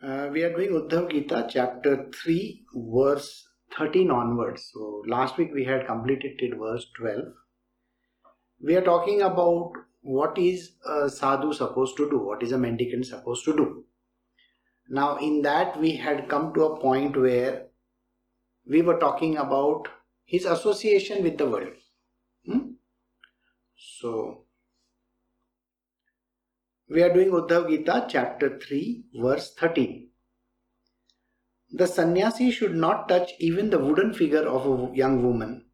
Uh, we are doing Uddhav Gita, chapter 3, verse 13 onwards. So, last week we had completed till verse 12. We are talking about what is a sadhu supposed to do, what is a mendicant supposed to do. Now, in that, we had come to a point where we were talking about his association with the world. Hmm? So, we are doing Uddhav Gita, chapter 3, verse 13. The sannyasi should not touch even the wooden figure of a young woman,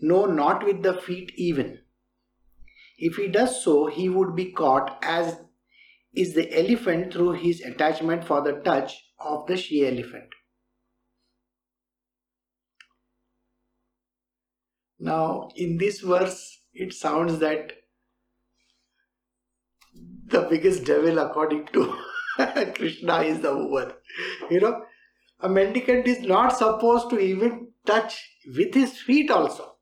no, not with the feet even. If he does so, he would be caught as is the elephant through his attachment for the touch of the she elephant. Now, in this verse, it sounds that the biggest devil, according to Krishna, is the woman. You know, a mendicant is not supposed to even touch with his feet also.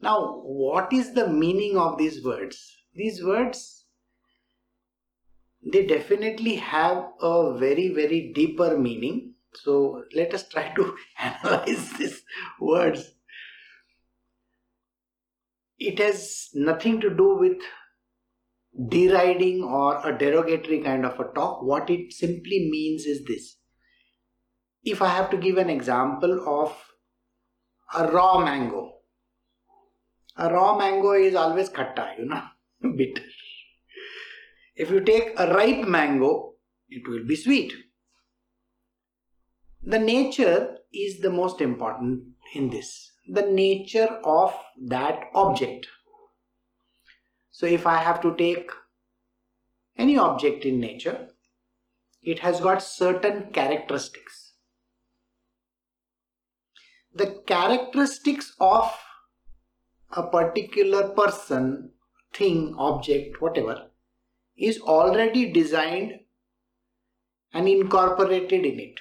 Now, what is the meaning of these words? These words, they definitely have a very, very deeper meaning. So, let us try to analyze these words. It has nothing to do with deriding or a derogatory kind of a talk. What it simply means is this. If I have to give an example of a raw mango, a raw mango is always khatta, you know, bitter. If you take a ripe mango, it will be sweet. The nature is the most important in this. The nature of that object. So if I have to take any object in nature, it has got certain characteristics. The characteristics of a particular person, thing, object, whatever, is already designed and incorporated in it.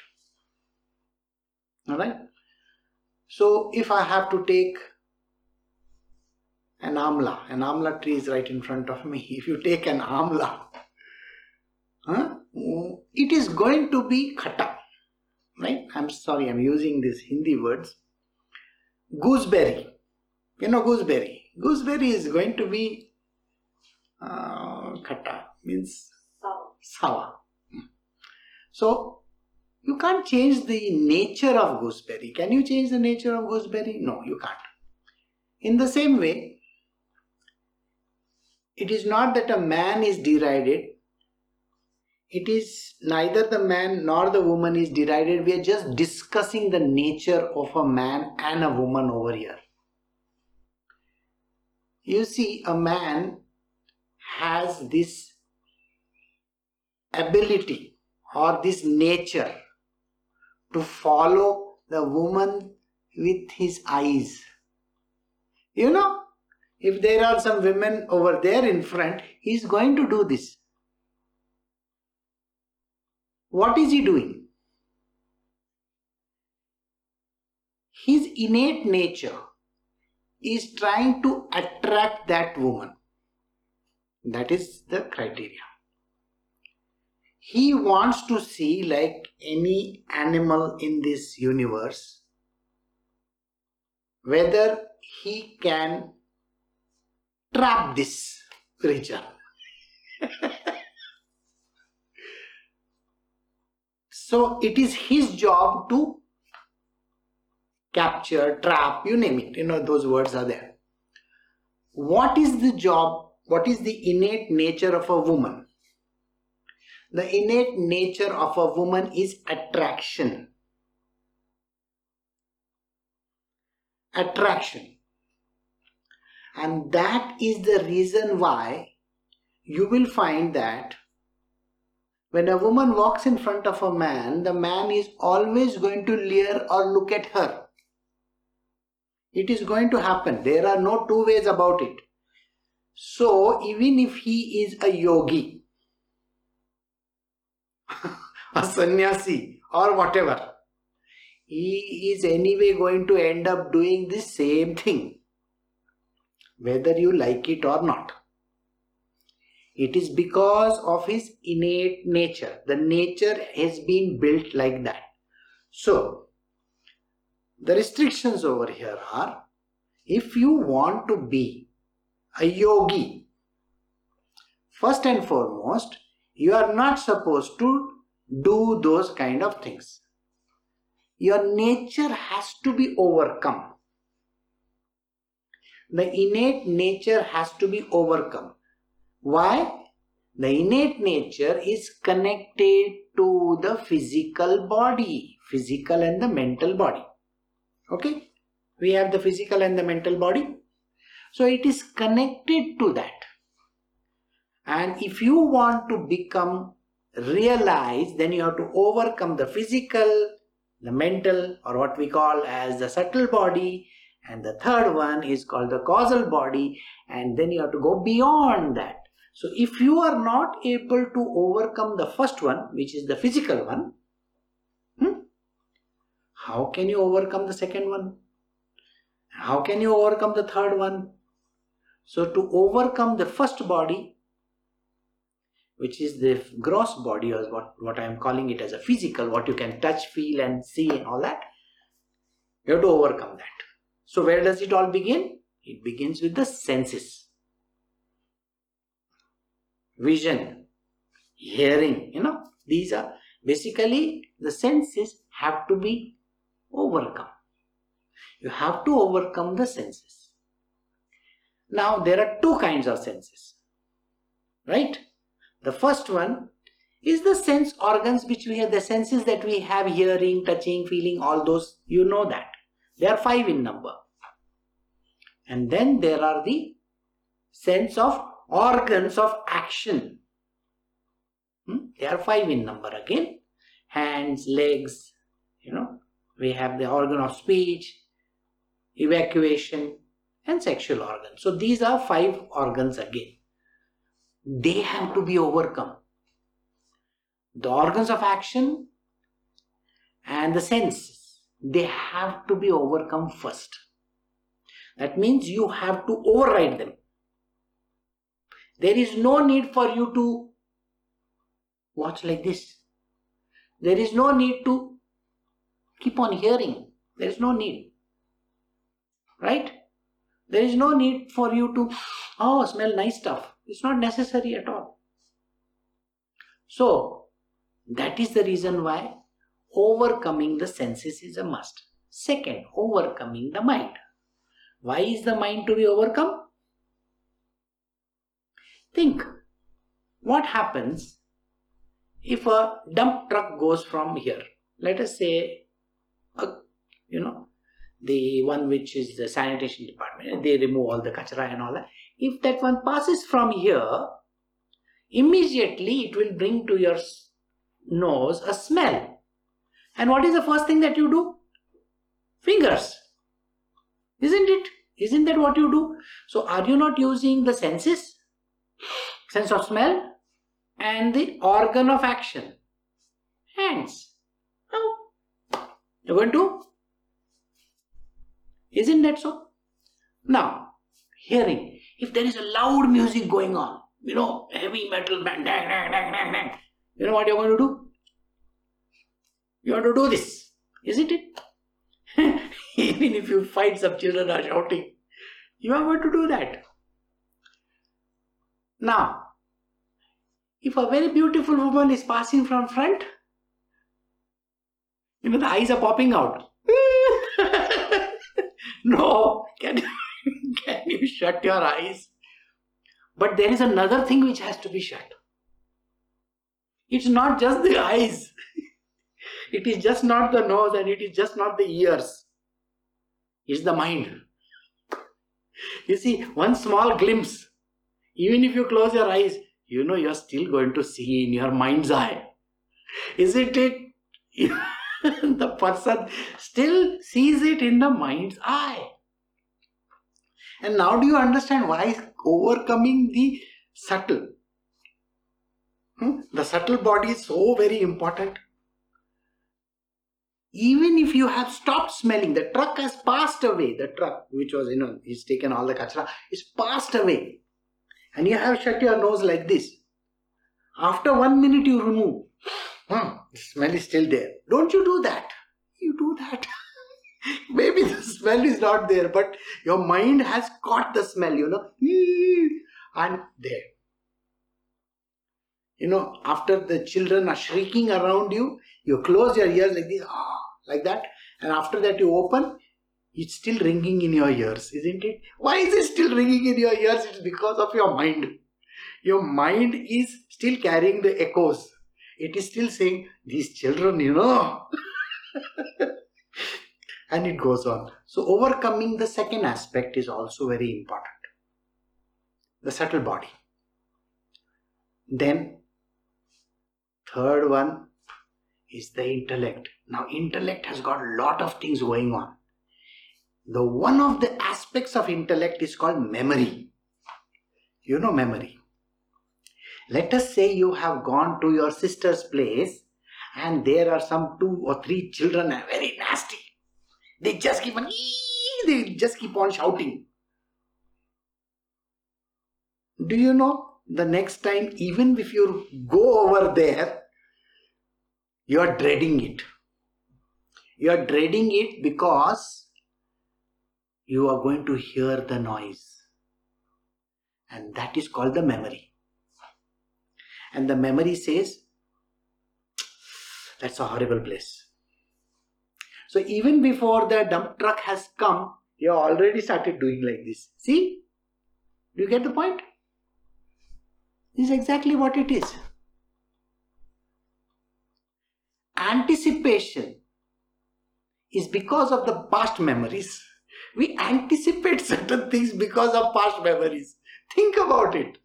Alright? So if I have to take an amla. An amla tree is right in front of me. If you take an amla, huh, it is going to be khata. Right? I'm sorry, I'm using these Hindi words. Gooseberry. You know gooseberry. Gooseberry is going to be uh, khata, means sour. So, you can't change the nature of gooseberry. Can you change the nature of gooseberry? No, you can't. In the same way, it is not that a man is derided. It is neither the man nor the woman is derided. We are just discussing the nature of a man and a woman over here. You see, a man has this ability or this nature to follow the woman with his eyes. You know, if there are some women over there in front, he is going to do this. What is he doing? His innate nature is trying to attract that woman. That is the criteria. He wants to see, like any animal in this universe, whether he can trap this creature. so it is his job to capture, trap, you name it. You know, those words are there. What is the job? What is the innate nature of a woman? The innate nature of a woman is attraction. Attraction. And that is the reason why you will find that when a woman walks in front of a man, the man is always going to leer or look at her. It is going to happen. There are no two ways about it. So, even if he is a yogi, a sannyasi, or whatever, he is anyway going to end up doing the same thing whether you like it or not. It is because of his innate nature. The nature has been built like that. So, the restrictions over here are if you want to be a yogi, first and foremost, you are not supposed to do those kind of things. Your nature has to be overcome. The innate nature has to be overcome. Why? The innate nature is connected to the physical body, physical and the mental body. Okay? We have the physical and the mental body. So it is connected to that. And if you want to become realized, then you have to overcome the physical, the mental, or what we call as the subtle body. And the third one is called the causal body. And then you have to go beyond that. So if you are not able to overcome the first one, which is the physical one, hmm, how can you overcome the second one? How can you overcome the third one? So to overcome the first body, which is the gross body or what, what I am calling it as a physical, what you can touch, feel and see and all that, you have to overcome that. So where does it all begin? It begins with the senses vision, hearing, you know, these are basically the senses have to be overcome. You have to overcome the senses. Now, there are two kinds of senses, right? The first one is the sense organs which we have, the senses that we have hearing, touching, feeling, all those, you know that. They are five in number. And then there are the sense of organs of action. Hmm? They are five in number again. Hands, legs, you know, we have the organ of speech, evacuation, and sexual organ. So these are five organs again. They have to be overcome. The organs of action and the senses, they have to be overcome first. That means you have to override them. There is no need for you to watch like this. There is no need to keep on hearing. There is no need. Right? There is no need for you to, oh, smell nice stuff. It's not necessary at all. So, that is the reason why overcoming the senses is a must. Second, overcoming the mind. Why is the mind to be overcome? Think what happens if a dump truck goes from here? Let us say, a, you know, the one which is the sanitation department, they remove all the kachara and all that. If that one passes from here, immediately it will bring to your nose a smell. And what is the first thing that you do? Fingers. Isn't it? Isn't that what you do? So are you not using the senses? sense of smell? And the organ of action? Hands. Oh you're going to isn't that so? Now hearing. If there is a loud music going on you know heavy metal bang dang dang dang dang dang you know what you're going to do? You have to do this isn't it even if you find some children are shouting you are going to do that now, if a very beautiful woman is passing from front, you know, the eyes are popping out. no, can, can you shut your eyes? But there is another thing which has to be shut. It's not just the eyes. It is just not the nose and it is just not the ears. It's the mind. You see, one small glimpse even if you close your eyes, you know you're still going to see in your mind's eye. Isn't it? the person still sees it in the mind's eye. And now do you understand why overcoming the subtle? Hmm? The subtle body is so very important. Even if you have stopped smelling, the truck has passed away. The truck, which was, you know, he's taken all the kachra, is passed away and you have shut your nose like this. After one minute, you remove. Hmm, the smell is still there. Don't you do that? You do that. Maybe the smell is not there, but your mind has caught the smell, you know, and there. You know, after the children are shrieking around you, you close your ears like this, ah, like that, and after that you open, it's still ringing in your ears, isn't it? Why is it still ringing in your ears? It's because of your mind. Your mind is still carrying the echoes. It is still saying, These children, you know. and it goes on. So, overcoming the second aspect is also very important the subtle body. Then, third one is the intellect. Now, intellect has got a lot of things going on. The one of the aspects of intellect is called memory. You know memory. Let us say you have gone to your sister's place and there are some two or three children are very nasty. They just keep on they just keep on shouting. Do you know the next time, even if you go over there, you are dreading it. You are dreading it because you are going to hear the noise. And that is called the memory. And the memory says, that's a horrible place. So even before the dump truck has come, you already started doing like this. See? Do you get the point? This is exactly what it is. Anticipation is because of the past memories. We anticipate certain things because of past memories. Think about it.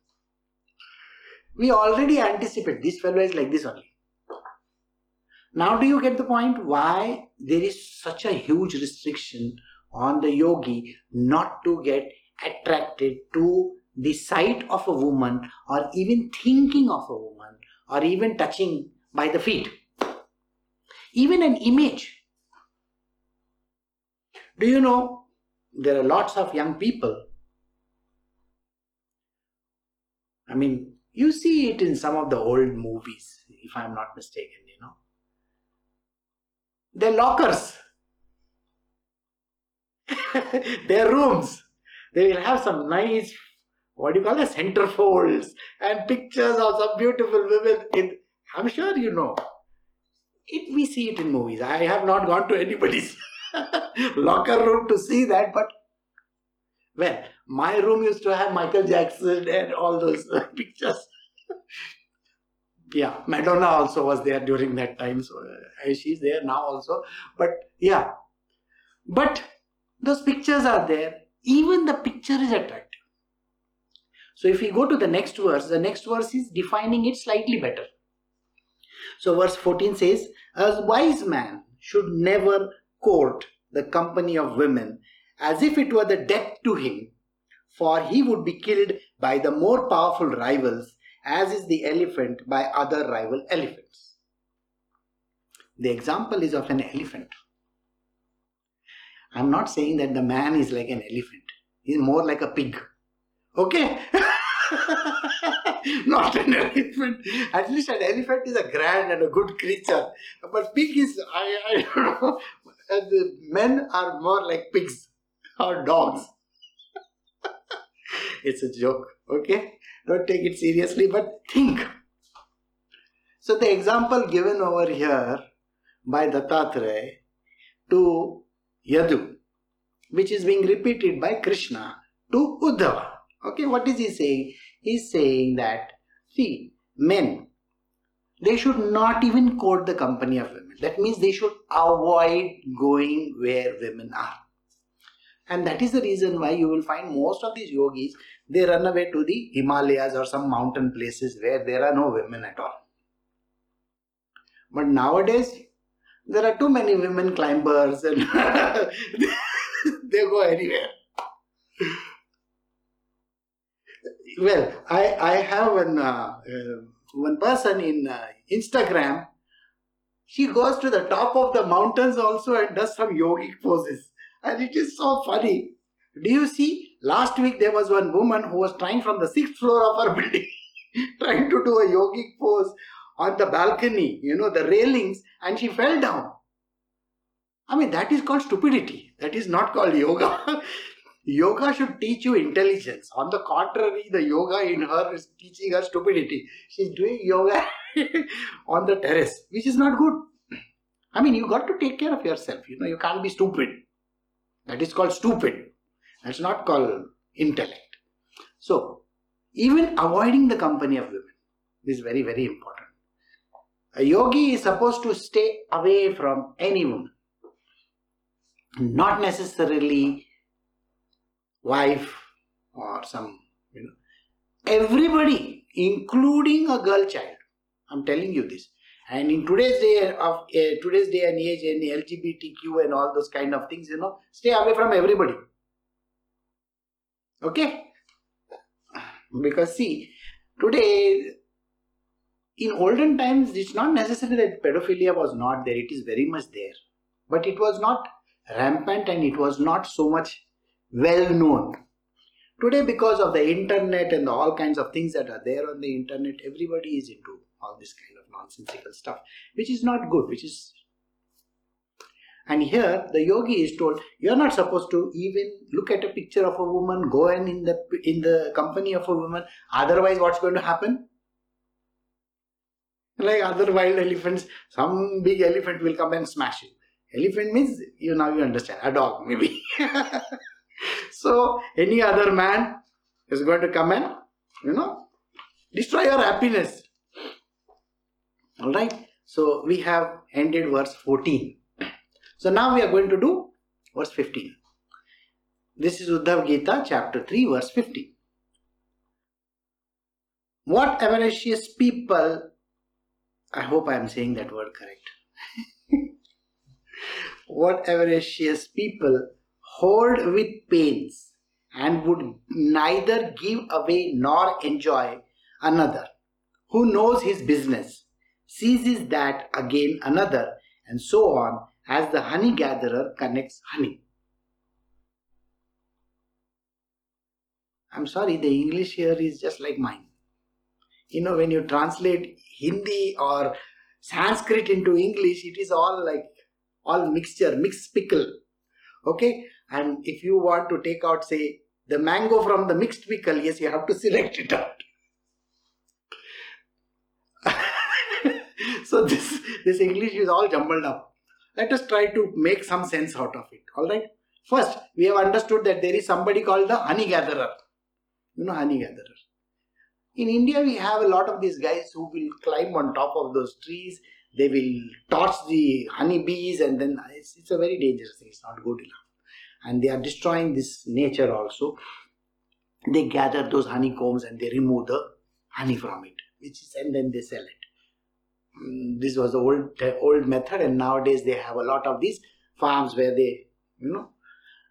We already anticipate this fellow is like this only. Now, do you get the point why there is such a huge restriction on the yogi not to get attracted to the sight of a woman or even thinking of a woman or even touching by the feet? Even an image. Do you know there are lots of young people? I mean, you see it in some of the old movies, if I'm not mistaken you know. their lockers, their rooms. They will have some nice, what do you call it, centerfolds and pictures of some beautiful women. In, I'm sure you know. It, we see it in movies. I have not gone to anybody's locker room to see that, but well, my room used to have Michael Jackson and all those pictures. Yeah madonna also was there during that time so uh, she's there now also. But yeah. But those pictures are there. Even the picture is attractive. So if we go to the next verse the next verse is defining it slightly better so verse 14 says a wise man should never court the company of women as if it were the death to him for he would be killed by the more powerful rivals as is the elephant by other rival elephants. The example is of an elephant. I'm not saying that the man is like an elephant, he's more like a pig. Okay? not an elephant. At least an elephant is a grand and a good creature. But pig is, I, I don't know. The men are more like pigs or dogs. it's a joke. Okay? Don't take it seriously, but think. So the example given over here by Dattatreya to Yadu, which is being repeated by Krishna to Uddhava. Okay, what is he saying? He's saying that, see, men, they should not even court the company of women. That means they should avoid going where women are. And that is the reason why you will find most of these yogis, they run away to the Himalayas or some mountain places where there are no women at all. But nowadays, there are too many women climbers and they go anywhere. Well, I, I have one, uh, uh, one person in uh, Instagram. She goes to the top of the mountains also and does some yogic poses and it is so funny. Do you see Last week there was one woman who was trying from the sixth floor of her building, trying to do a yogic pose on the balcony, you know, the railings, and she fell down. I mean, that is called stupidity. That is not called yoga. yoga should teach you intelligence. On the contrary, the yoga in her is teaching her stupidity. She's doing yoga on the terrace, which is not good. I mean, you got to take care of yourself. You know, you can't be stupid. That is called stupid. That's not called intellect. So, even avoiding the company of women is very, very important. A yogi is supposed to stay away from any woman, not necessarily wife or some, you know, everybody, including a girl child. I'm telling you this. And in today's day of uh, today's day and age, and LGBTQ and all those kind of things, you know, stay away from everybody. Okay? Because see, today in olden times, it's not necessary that pedophilia was not there, it is very much there. But it was not rampant and it was not so much well known. Today, because of the internet and all kinds of things that are there on the internet, everybody is into all this kind of nonsensical stuff, which is not good, which is and here the yogi is told you're not supposed to even look at a picture of a woman, go and in the in the company of a woman. Otherwise, what's going to happen? Like other wild elephants, some big elephant will come and smash you. Elephant means you now you understand a dog maybe. so any other man is going to come and you know destroy your happiness. All right. So we have ended verse 14. So now we are going to do verse 15. This is Uddhav Gita, chapter 3, verse 15. What avaricious people, I hope I am saying that word correct. what avaricious people hoard with pains and would neither give away nor enjoy another who knows his business, seizes that again another, and so on as the honey gatherer connects honey. I'm sorry, the English here is just like mine. You know, when you translate Hindi or Sanskrit into English, it is all like all mixture, mixed pickle. Okay, and if you want to take out, say, the mango from the mixed pickle, yes, you have to select it out. so this this English is all jumbled up. Let us try to make some sense out of it. All right. First, we have understood that there is somebody called the honey gatherer. You know, honey gatherer. In India, we have a lot of these guys who will climb on top of those trees. They will torch the honey bees, and then it's, it's a very dangerous thing. It's not good enough. And they are destroying this nature also. They gather those honeycombs and they remove the honey from it, which is, and then they sell it. Mm, this was the old old method and nowadays they have a lot of these farms where they you know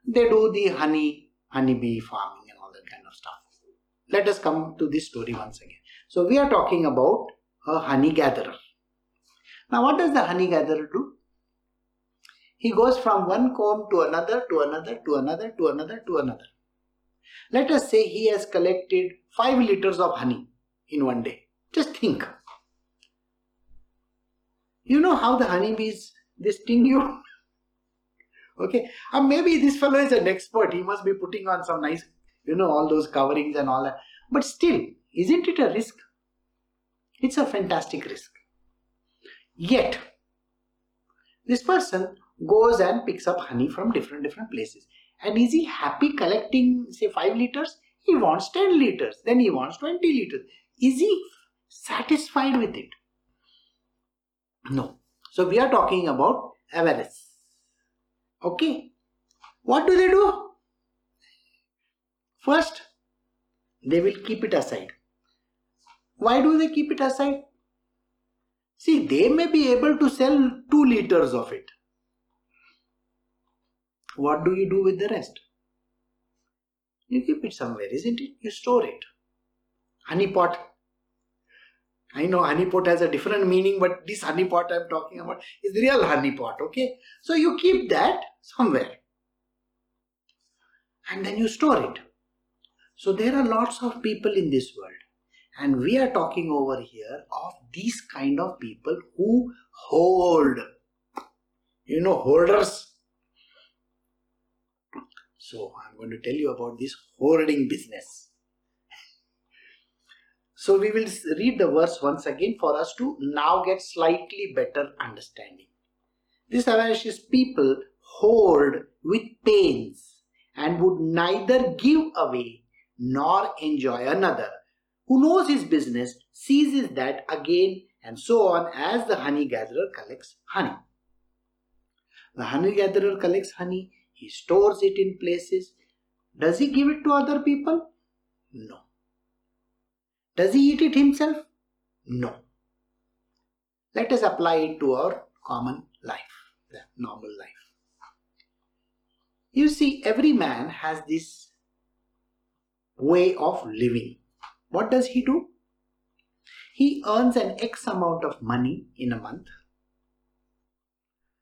they do the honey honeybee farming and all that kind of stuff let us come to this story once again so we are talking about a honey gatherer now what does the honey gatherer do he goes from one comb to another to another to another to another to another let us say he has collected 5 liters of honey in one day just think you know how the honeybees they sting you? okay, and maybe this fellow is an expert. He must be putting on some nice, you know, all those coverings and all that. But still, isn't it a risk? It's a fantastic risk. Yet, this person goes and picks up honey from different different places. And is he happy collecting, say, 5 liters? He wants 10 liters. Then he wants 20 liters. Is he satisfied with it? No. So we are talking about avarice. Okay. What do they do? First, they will keep it aside. Why do they keep it aside? See, they may be able to sell 2 liters of it. What do you do with the rest? You keep it somewhere, isn't it? You store it. Honey pot I know honeypot has a different meaning, but this honeypot I'm talking about is real honeypot, okay? So you keep that somewhere and then you store it. So there are lots of people in this world. And we are talking over here of these kind of people who hold. You know, holders. So I'm going to tell you about this hoarding business. So we will read the verse once again for us to now get slightly better understanding. This avaricious people hoard with pains and would neither give away nor enjoy another. Who knows his business seizes that again and so on as the honey gatherer collects honey. The honey gatherer collects honey, he stores it in places. Does he give it to other people? No. Does he eat it himself? No. Let us apply it to our common life, the normal life. You see, every man has this way of living. What does he do? He earns an X amount of money in a month.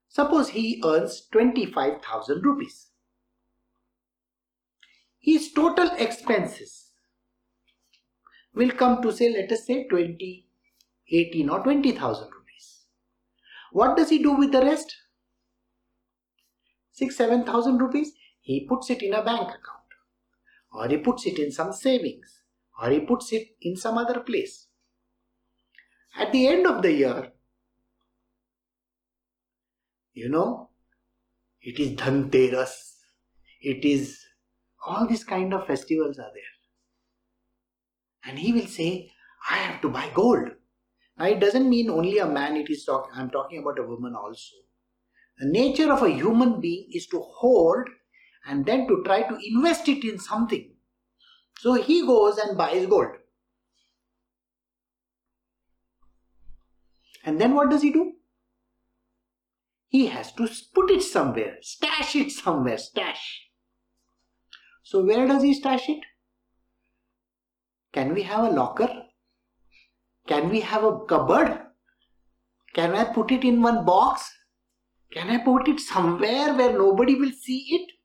Suppose he earns 25,000 rupees. His total expenses will come to say, let us say 20, 18 or 20,000 rupees. What does he do with the rest? 6, 7,000 rupees? He puts it in a bank account or he puts it in some savings, or he puts it in some other place. At the end of the year, you know, it is Dhanteras, it is all these kind of festivals are there. And he will say, I have to buy gold. Now it doesn't mean only a man it is talking, I'm talking about a woman also. The nature of a human being is to hoard and then to try to invest it in something. So he goes and buys gold. And then what does he do? He has to put it somewhere, stash it somewhere, stash. So where does he stash it? Can we have a locker? Can we have a cupboard? Can I put it in one box? Can I put it somewhere where nobody will see it?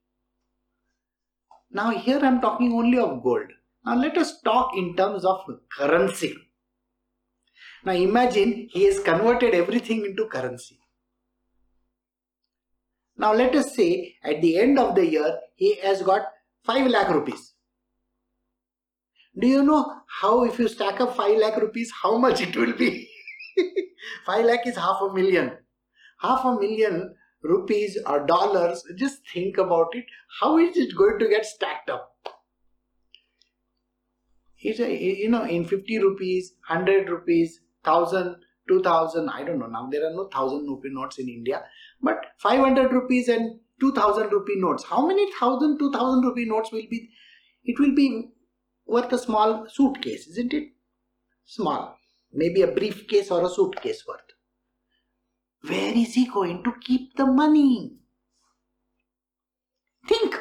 Now, here I'm talking only of gold. Now, let us talk in terms of currency. Now, imagine he has converted everything into currency. Now, let us say at the end of the year he has got 5 lakh rupees. Do you know how, if you stack up 5 lakh rupees, how much it will be? 5 lakh is half a million. Half a million rupees or dollars, just think about it. How is it going to get stacked up? It's a, you know, in 50 rupees, 100 rupees, 1000, 2000, I don't know. Now there are no 1000 rupee notes in India, but 500 rupees and 2000 rupee notes. How many 1000, 2000 rupee notes will be? It will be worth a small suitcase, isn't it? Small. Maybe a briefcase or a suitcase worth. Where is he going to keep the money? Think.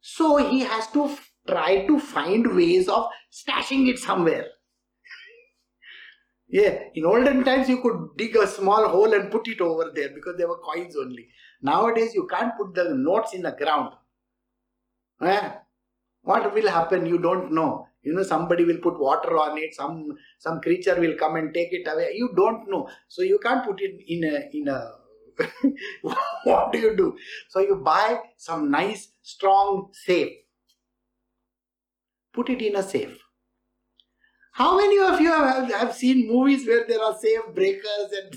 So he has to try to find ways of stashing it somewhere. Yeah, in olden times you could dig a small hole and put it over there because there were coins only. Nowadays you can't put the notes in the ground. Eh? What will happen? You don't know you know somebody will put water on it some some creature will come and take it away. You don't know. So you can't put it in a in a what do you do? So you buy some nice strong safe. Put it in a safe. How many of you have, have seen movies where there are safe breakers and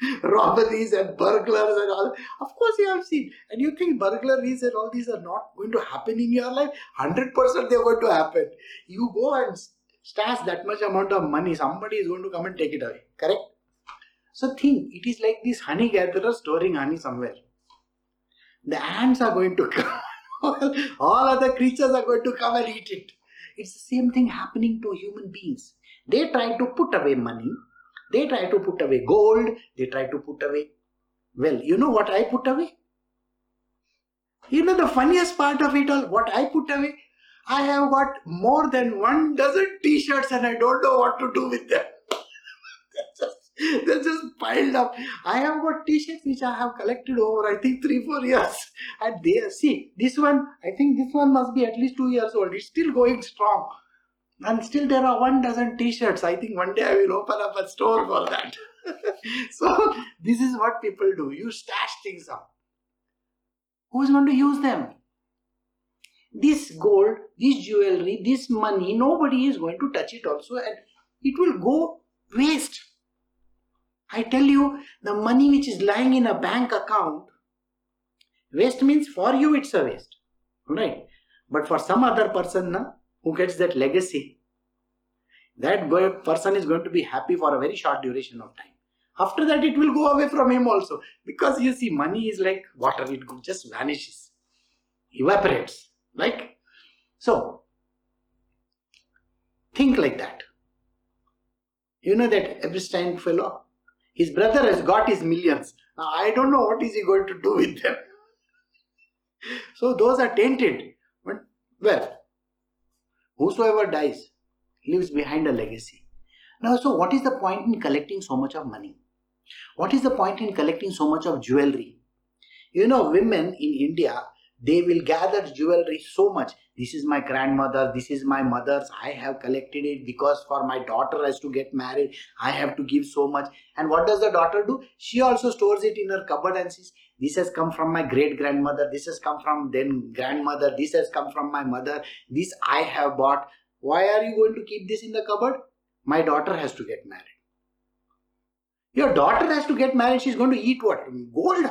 robberies and burglars and all. Of course, you have seen. And you think burglaries and all these are not going to happen in your life? 100% they're going to happen. You go and stash that much amount of money, somebody is going to come and take it away. Correct? So think, it is like this honey gatherer storing honey somewhere. The ants are going to come. all other creatures are going to come and eat it. It's the same thing happening to human beings. They try to put away money they try to put away gold, they try to put away. Well, you know what I put away? You know the funniest part of it all, what I put away? I have got more than one dozen t shirts and I don't know what to do with them. They're just piled up. I have got t-shirts which I have collected over I think three, four years. And they see this one, I think this one must be at least two years old. It's still going strong. And still there are one dozen t-shirts. I think one day I will open up a store for that. so this is what people do. You stash things up. Who's going to use them? This gold, this jewelry, this money, nobody is going to touch it also and it will go waste. I tell you, the money which is lying in a bank account, waste means for you it's a waste. Right? But for some other person na, who gets that legacy, that person is going to be happy for a very short duration of time. After that, it will go away from him also. Because you see, money is like water, it just vanishes, evaporates. Like, so, think like that. You know that Epstein fellow? His brother has got his millions. Now, I don't know what is he going to do with them. so those are tainted. But, well, whosoever dies leaves behind a legacy. Now, so what is the point in collecting so much of money? What is the point in collecting so much of jewelry? You know, women in India, they will gather jewelry so much this is my grandmother this is my mother's i have collected it because for my daughter has to get married i have to give so much and what does the daughter do she also stores it in her cupboard and says this has come from my great grandmother this has come from then grandmother this has come from my mother this i have bought why are you going to keep this in the cupboard my daughter has to get married your daughter has to get married she's going to eat what gold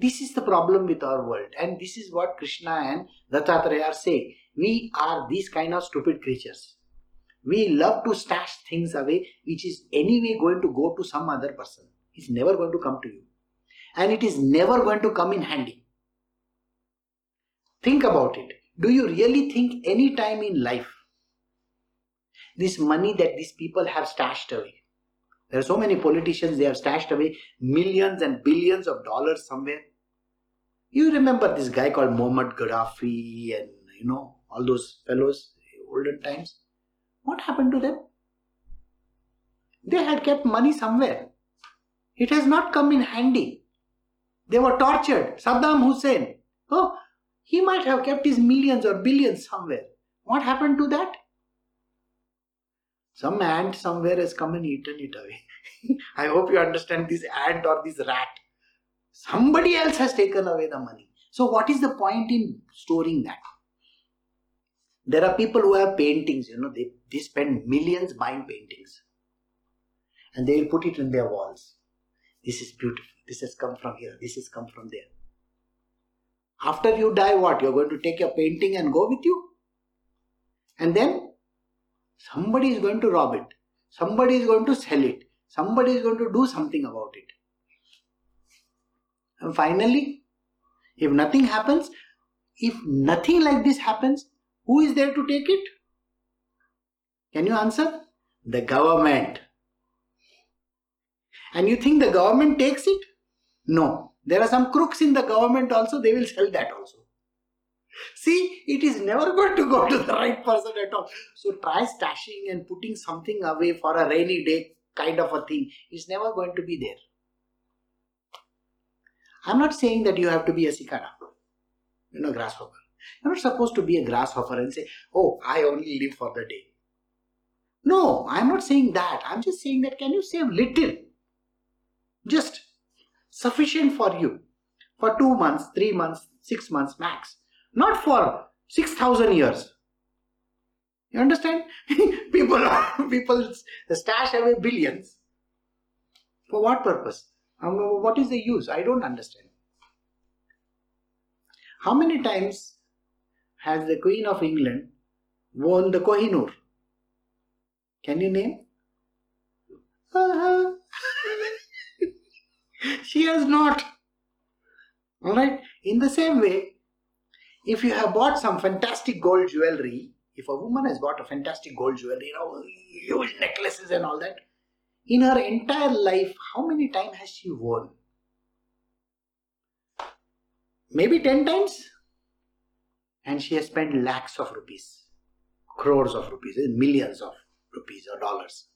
this is the problem with our world, and this is what Krishna and Dattatreya are saying. We are these kind of stupid creatures. We love to stash things away, which is anyway going to go to some other person. It's never going to come to you, and it is never going to come in handy. Think about it. Do you really think any time in life this money that these people have stashed away there are so many politicians, they have stashed away millions and billions of dollars somewhere. You remember this guy called Muhammad Gaddafi and you know all those fellows, olden times. What happened to them? They had kept money somewhere. It has not come in handy. They were tortured. Saddam Hussein. Oh, he might have kept his millions or billions somewhere. What happened to that? Some ant somewhere has come and eaten it away. I hope you understand this ant or this rat. Somebody else has taken away the money. So, what is the point in storing that? There are people who have paintings, you know, they, they spend millions buying paintings and they will put it in their walls. This is beautiful. This has come from here. This has come from there. After you die, what? You're going to take your painting and go with you? And then Somebody is going to rob it. Somebody is going to sell it. Somebody is going to do something about it. And finally, if nothing happens, if nothing like this happens, who is there to take it? Can you answer? The government. And you think the government takes it? No. There are some crooks in the government also, they will sell that also. See, it is never going to go to the right person at all. So try stashing and putting something away for a rainy day kind of a thing. It's never going to be there. I'm not saying that you have to be a cicada, you know, grasshopper. You're not supposed to be a grasshopper and say, oh, I only live for the day. No, I'm not saying that. I'm just saying that can you save little? Just sufficient for you. For two months, three months, six months max. Not for 6000 years. You understand? People people stash away billions. For what purpose? Um, what is the use? I don't understand. How many times has the queen of england worn the kohinoor? Can you name? Uh-huh. She has not all right in the same way if you have bought some fantastic gold jewelry, if a woman has bought a fantastic gold jewelry, you know, huge necklaces and all that, in her entire life, how many times has she worn? Maybe 10 times? And she has spent lakhs of rupees, crores of rupees, millions of rupees or dollars.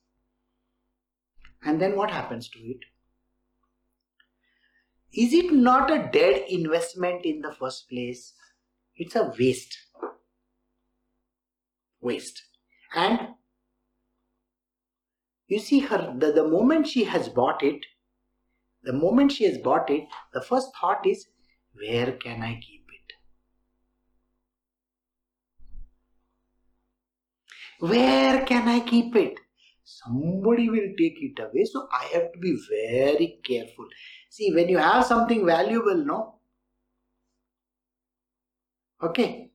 And then what happens to it? Is it not a dead investment in the first place? It's a waste. Waste. And you see her the, the moment she has bought it, the moment she has bought it, the first thought is, where can I keep it? Where can I keep it? Somebody will take it away, so I have to be very careful. See, when you have something valuable, no? Okay.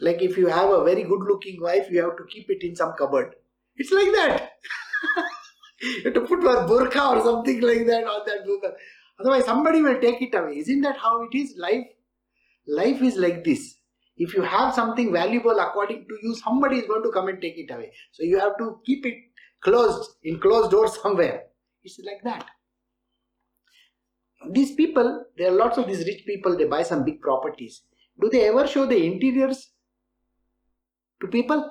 Like if you have a very good looking wife, you have to keep it in some cupboard. It's like that. you have to put one burqa or something like that on that burqa. Otherwise, somebody will take it away. Isn't that how it is? Life, life is like this. If you have something valuable according to you, somebody is going to come and take it away. So you have to keep it closed in closed doors somewhere. It's like that. These people, there are lots of these rich people. They buy some big properties. Do they ever show the interiors to people?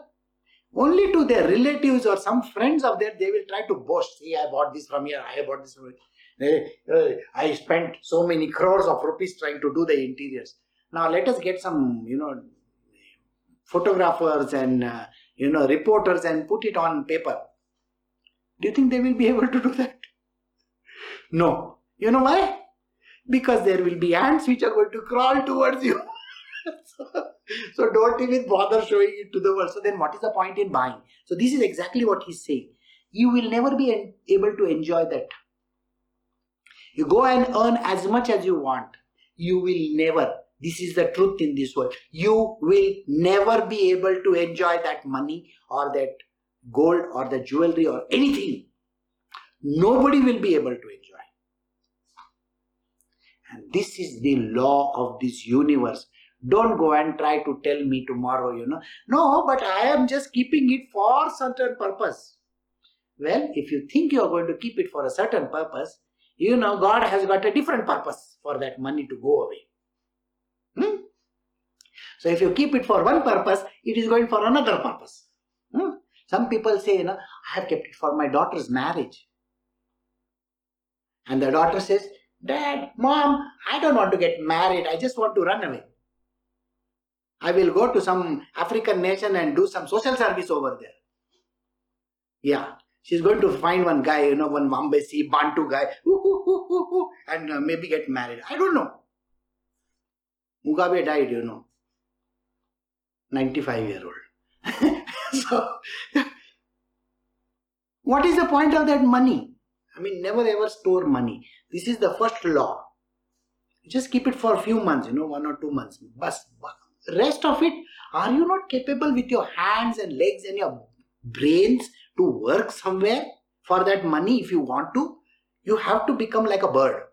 Only to their relatives or some friends of theirs, they will try to boast. See, I bought this from here, I bought this from here. Uh, I spent so many crores of rupees trying to do the interiors. Now let us get some, you know, photographers and, uh, you know, reporters and put it on paper. Do you think they will be able to do that? No. You know why? Because there will be ants which are going to crawl towards you. so, so don't even bother showing it to the world. So then what is the point in buying? So this is exactly what he's saying. You will never be able to enjoy that. You go and earn as much as you want. You will never. This is the truth in this world. You will never be able to enjoy that money or that gold or the jewelry or anything. Nobody will be able to enjoy. And this is the law of this universe. Don't go and try to tell me tomorrow, you know. No, but I am just keeping it for certain purpose. Well, if you think you are going to keep it for a certain purpose, you know God has got a different purpose for that money to go away. Hmm? So if you keep it for one purpose, it is going for another purpose. Hmm? Some people say, you know, I have kept it for my daughter's marriage. And the daughter says, Dad, Mom, I don't want to get married. I just want to run away. I will go to some African nation and do some social service over there. Yeah, she's going to find one guy, you know, one Mambesi, Bantu guy, and uh, maybe get married. I don't know. Mugabe died, you know, 95 year old. so, what is the point of that money? I mean, never ever store money. This is the first law. Just keep it for a few months, you know, one or two months. But rest of it, are you not capable with your hands and legs and your brains to work somewhere for that money if you want to? You have to become like a bird.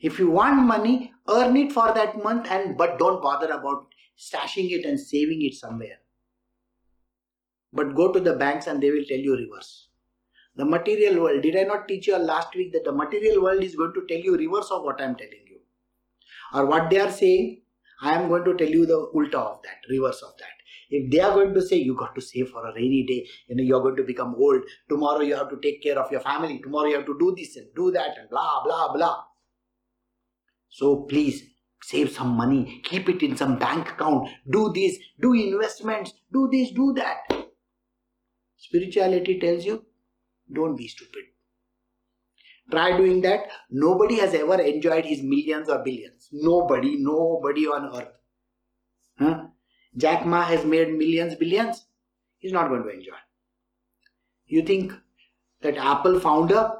If you want money, earn it for that month and but don't bother about stashing it and saving it somewhere. But go to the banks and they will tell you reverse. The material world. Did I not teach you last week that the material world is going to tell you reverse of what I am telling you? Or what they are saying, I am going to tell you the ulta of that, reverse of that. If they are going to say you got to save for a rainy day, you know, you're going to become old, tomorrow you have to take care of your family, tomorrow you have to do this and do that and blah blah blah. So please save some money, keep it in some bank account, do this, do investments, do this, do that. Spirituality tells you don't be stupid. Try doing that. Nobody has ever enjoyed his millions or billions. Nobody, nobody on earth. Huh? Jack Ma has made millions, billions. He's not going to enjoy. You think that Apple founder,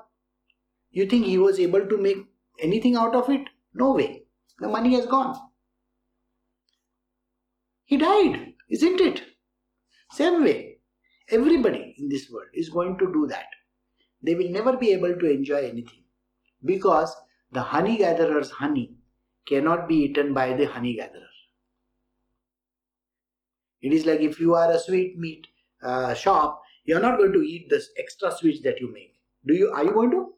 you think he was able to make anything out of it? No way. The money has gone. He died, isn't it? Same way. Everybody in this world is going to do that they will never be able to enjoy anything because the honey gatherer's honey cannot be eaten by the honey gatherer. It is like if you are a sweetmeat uh, shop, you are not going to eat the extra sweets that you make. Do you? Are you going to?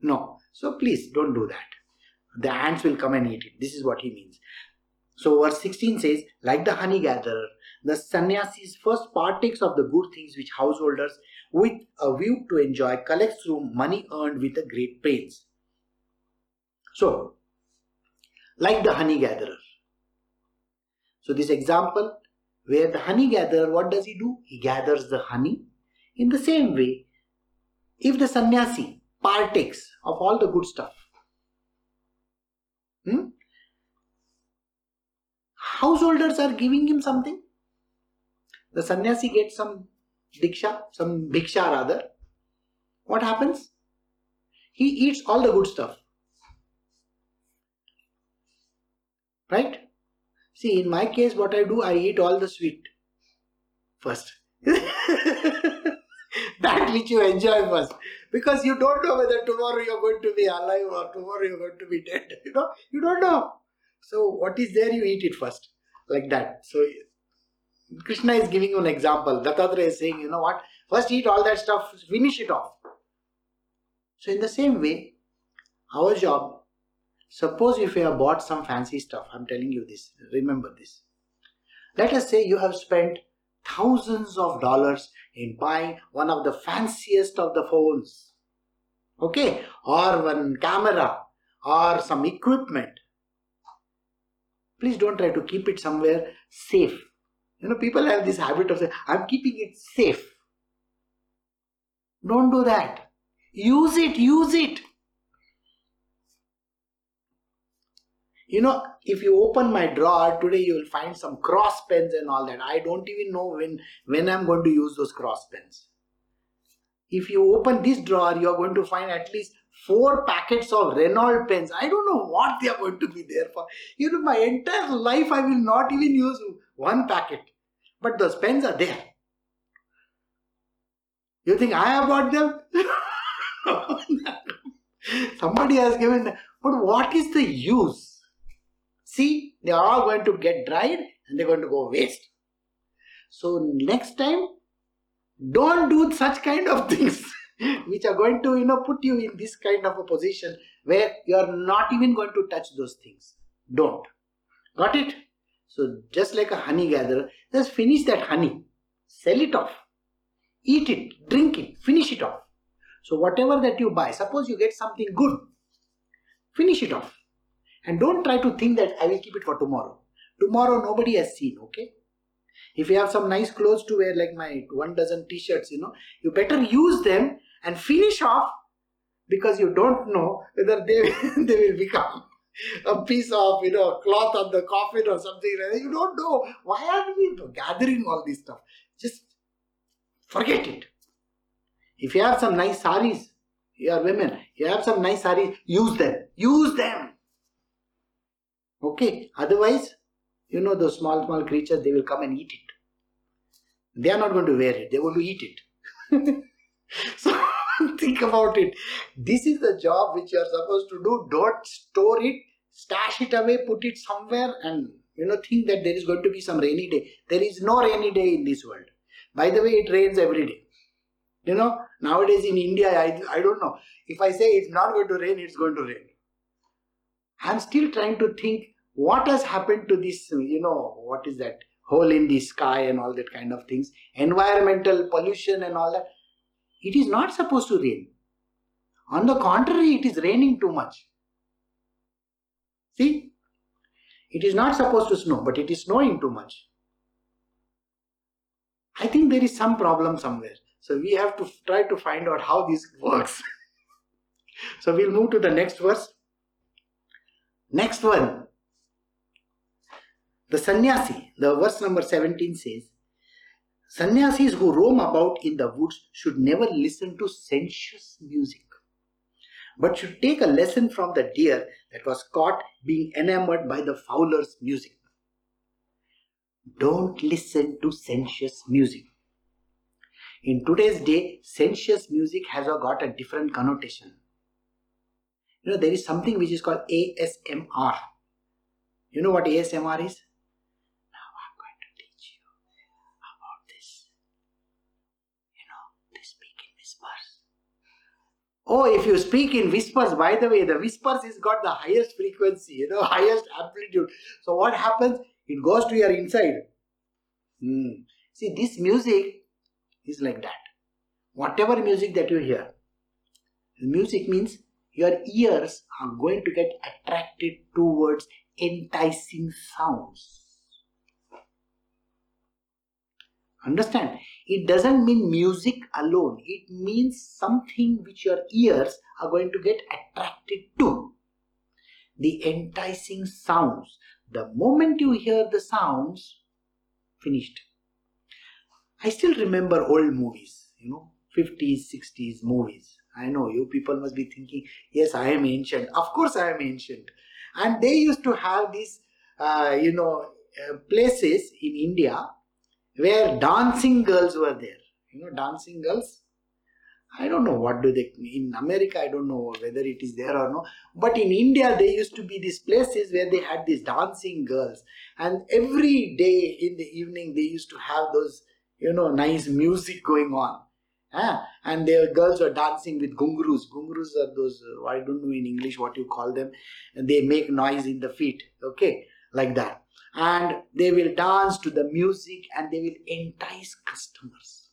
No. So please don't do that. The ants will come and eat it. This is what he means. So verse 16 says, like the honey gatherer, the sannyasis first partakes of the good things which householders with a view to enjoy collects through money earned with a great pains. So, like the honey gatherer. So, this example where the honey gatherer, what does he do? He gathers the honey. In the same way, if the sannyasi partakes of all the good stuff, hmm, householders are giving him something. The sannyasi gets some diksha, some bhiksha rather. What happens? He eats all the good stuff. Right? See, in my case, what I do, I eat all the sweet first. that which you enjoy first. Because you don't know whether tomorrow you're going to be alive or tomorrow you're going to be dead. You know, you don't know. So, what is there, you eat it first. Like that. So, Krishna is giving you an example. Dattatreya is saying, you know what? First eat all that stuff, finish it off. So, in the same way, our job, suppose if you have bought some fancy stuff, I'm telling you this, remember this. Let us say you have spent thousands of dollars in buying one of the fanciest of the phones, okay, or one camera, or some equipment. Please don't try to keep it somewhere safe you know, people have this habit of saying, I'm keeping it safe. Don't do that. Use it, use it. You know, if you open my drawer today, you will find some cross pens and all that. I don't even know when, when I'm going to use those cross pens. If you open this drawer, you are going to find at least four packets of Reynolds pens. I don't know what they are going to be there for. You know, my entire life I will not even use one packet. But those pens are there. You think I have bought them? Somebody has given them. But what is the use? See, they are all going to get dried and they're going to go waste. So next time, don't do such kind of things which are going to, you know, put you in this kind of a position where you are not even going to touch those things. Don't. Got it? So just like a honey gatherer, just finish that honey, sell it off, eat it, drink it, finish it off. So whatever that you buy, suppose you get something good, finish it off. And don't try to think that I will keep it for tomorrow. Tomorrow nobody has seen, okay? If you have some nice clothes to wear, like my one dozen t-shirts, you know, you better use them and finish off because you don't know whether they, they will become a piece of you know cloth on the coffin or something like that. You don't know why are we gathering all this stuff. Just forget it. If you have some nice saris, you are women. You have some nice saris. Use them. Use them. Okay. Otherwise, you know those small small creatures. They will come and eat it. They are not going to wear it. They want to eat it. so think about it. This is the job which you are supposed to do. Don't store it, stash it away, put it somewhere, and you know, think that there is going to be some rainy day. There is no rainy day in this world. By the way, it rains every day. You know, nowadays in India, I, I don't know. If I say it's not going to rain, it's going to rain. I'm still trying to think what has happened to this, you know, what is that? Hole in the sky and all that kind of things. Environmental pollution and all that it is not supposed to rain. On the contrary, it is raining too much. See? It is not supposed to snow, but it is snowing too much. I think there is some problem somewhere. So we have to try to find out how this works. so we'll move to the next verse. Next one. The sannyasi, the verse number 17 says, Sannyasis who roam about in the woods should never listen to sensuous music, but should take a lesson from the deer that was caught being enamored by the fowler's music. Don't listen to sensuous music. In today's day, sensuous music has got a different connotation. You know, there is something which is called ASMR. You know what ASMR is? Oh, if you speak in whispers, by the way, the whispers is got the highest frequency, you know, highest amplitude. So what happens? It goes to your inside. Hmm. See, this music is like that. whatever music that you hear, music means your ears are going to get attracted towards enticing sounds. Understand? It doesn't mean music alone, it means something which your ears are going to get attracted to. The enticing sounds. The moment you hear the sounds, finished. I still remember old movies, you know, 50s, 60s movies. I know you people must be thinking, yes, I am ancient. Of course, I am ancient. And they used to have these, uh, you know, uh, places in India where dancing girls were there. You know, dancing girls. I don't know what do they in America. I don't know whether it is there or no. But in India, there used to be these places where they had these dancing girls, and every day in the evening they used to have those you know nice music going on. Ah, and their girls were dancing with gungurus. Gungurus are those, uh, I don't know in English what you call them. And they make noise in the feet, okay, like that and they will dance to the music and they will entice customers.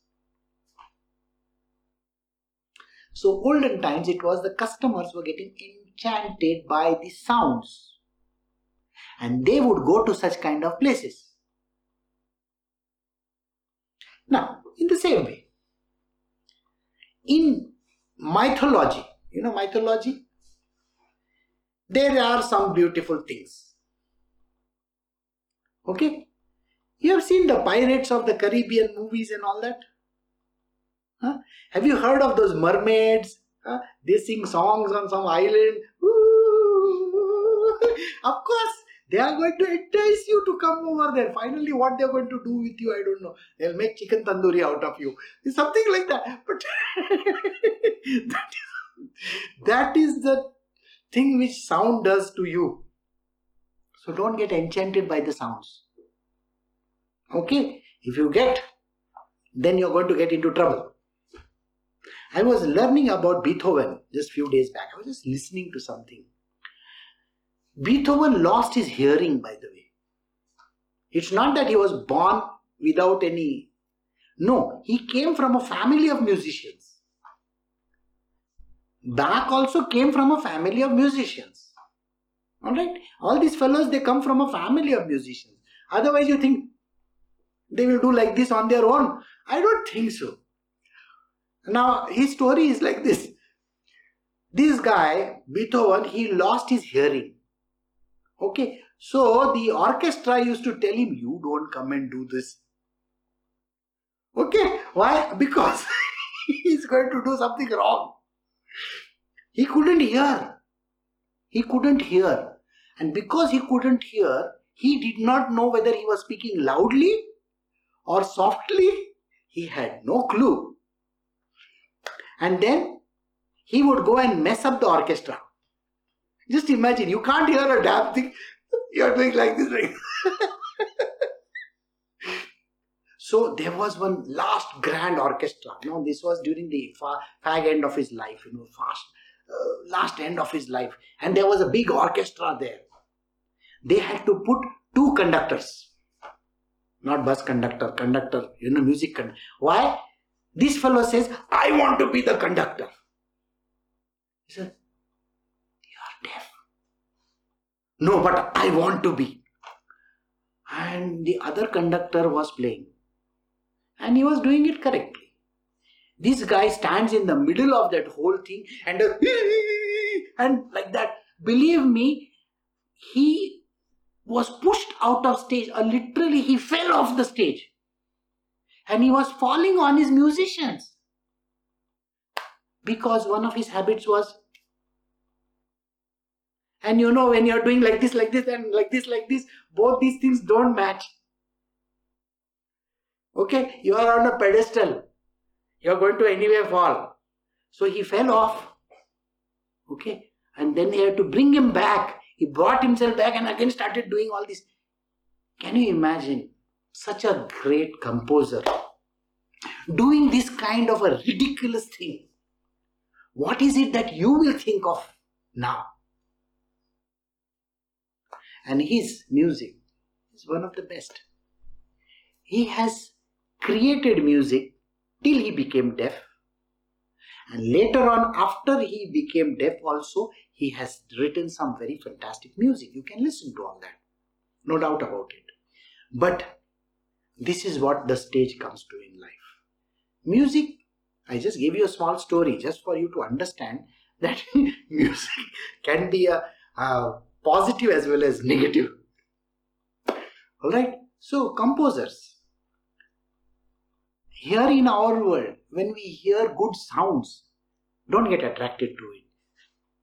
So, olden times it was the customers were getting enchanted by the sounds and they would go to such kind of places. Now, in the same way, in mythology, you know, mythology, there are some beautiful things Okay? You have seen the Pirates of the Caribbean movies and all that? Huh? Have you heard of those mermaids? Huh? They sing songs on some island. Ooh. Of course, they are going to entice you to come over there. Finally, what they are going to do with you, I don't know. They'll make chicken tandoori out of you. It's something like that. But that, is, that is the thing which sound does to you. So don't get enchanted by the sounds. Okay? If you get, then you're going to get into trouble. I was learning about Beethoven just few days back. I was just listening to something. Beethoven lost his hearing, by the way. It's not that he was born without any. No, he came from a family of musicians. Bach also came from a family of musicians. All right. All these fellows, they come from a family of musicians. Otherwise, you think they will do like this on their own? I don't think so. Now, his story is like this. This guy, Beethoven, he lost his hearing. Okay. So, the orchestra used to tell him, You don't come and do this. Okay. Why? Because he's going to do something wrong. He couldn't hear. He couldn't hear. And because he couldn't hear, he did not know whether he was speaking loudly or softly. He had no clue. And then he would go and mess up the orchestra. Just imagine, you can't hear a damn thing. You're doing like this, right? so there was one last grand orchestra. You know, this was during the fag end of his life, you know, fast uh, last end of his life. And there was a big orchestra there. They had to put two conductors, not bus conductor, conductor, you know, music conductor. Why? This fellow says, I want to be the conductor. He said, You are deaf. No, but I want to be. And the other conductor was playing. And he was doing it correctly. This guy stands in the middle of that whole thing and and like that. Believe me, he was pushed out of stage or literally he fell off the stage. And he was falling on his musicians. Because one of his habits was and you know when you're doing like this like this and like this like this both these things don't match okay you are on a pedestal you're going to anyway fall. So he fell off. Okay. And then they had to bring him back. He brought himself back and again started doing all this. Can you imagine such a great composer doing this kind of a ridiculous thing? What is it that you will think of now? And his music is one of the best. He has created music till he became deaf And later on, after he became deaf, also, he has written some very fantastic music. You can listen to all that. No doubt about it. But this is what the stage comes to in life. Music, I just gave you a small story just for you to understand that music can be a, a positive as well as negative. Alright, so composers. Here in our world, when we hear good sounds, don't get attracted to it.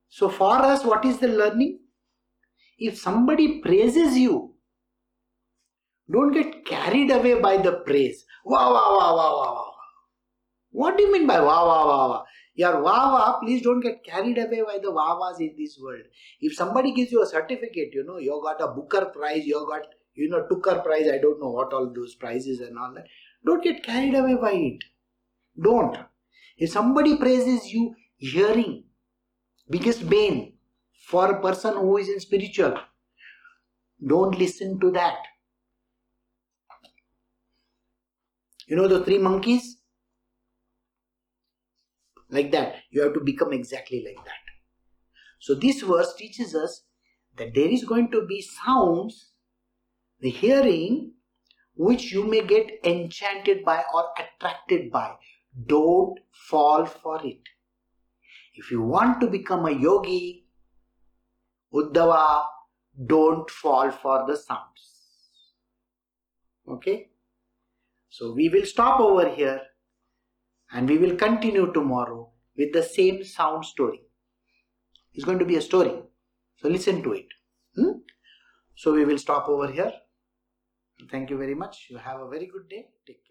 So, for us, what is the learning? If somebody praises you, don't get carried away by the praise. Wow, wow, wow, wow, wow, wow. What do you mean by wow, wow, wow, wow? Your wow, wow, please don't get carried away by the wow, wows in this world. If somebody gives you a certificate, you know, you got a Booker Prize, you got, you know, Tooker Prize, I don't know what all those prizes and all that. Don't get carried away by it. Don't. If somebody praises you, hearing, biggest bane for a person who is in spiritual, don't listen to that. You know the three monkeys? Like that. You have to become exactly like that. So this verse teaches us that there is going to be sounds, the hearing, which you may get enchanted by or attracted by. Don't fall for it. If you want to become a yogi, Uddhava, don't fall for the sounds. Okay? So we will stop over here and we will continue tomorrow with the same sound story. It's going to be a story. So listen to it. Hmm? So we will stop over here. Thank you very much. You have a very good day. Take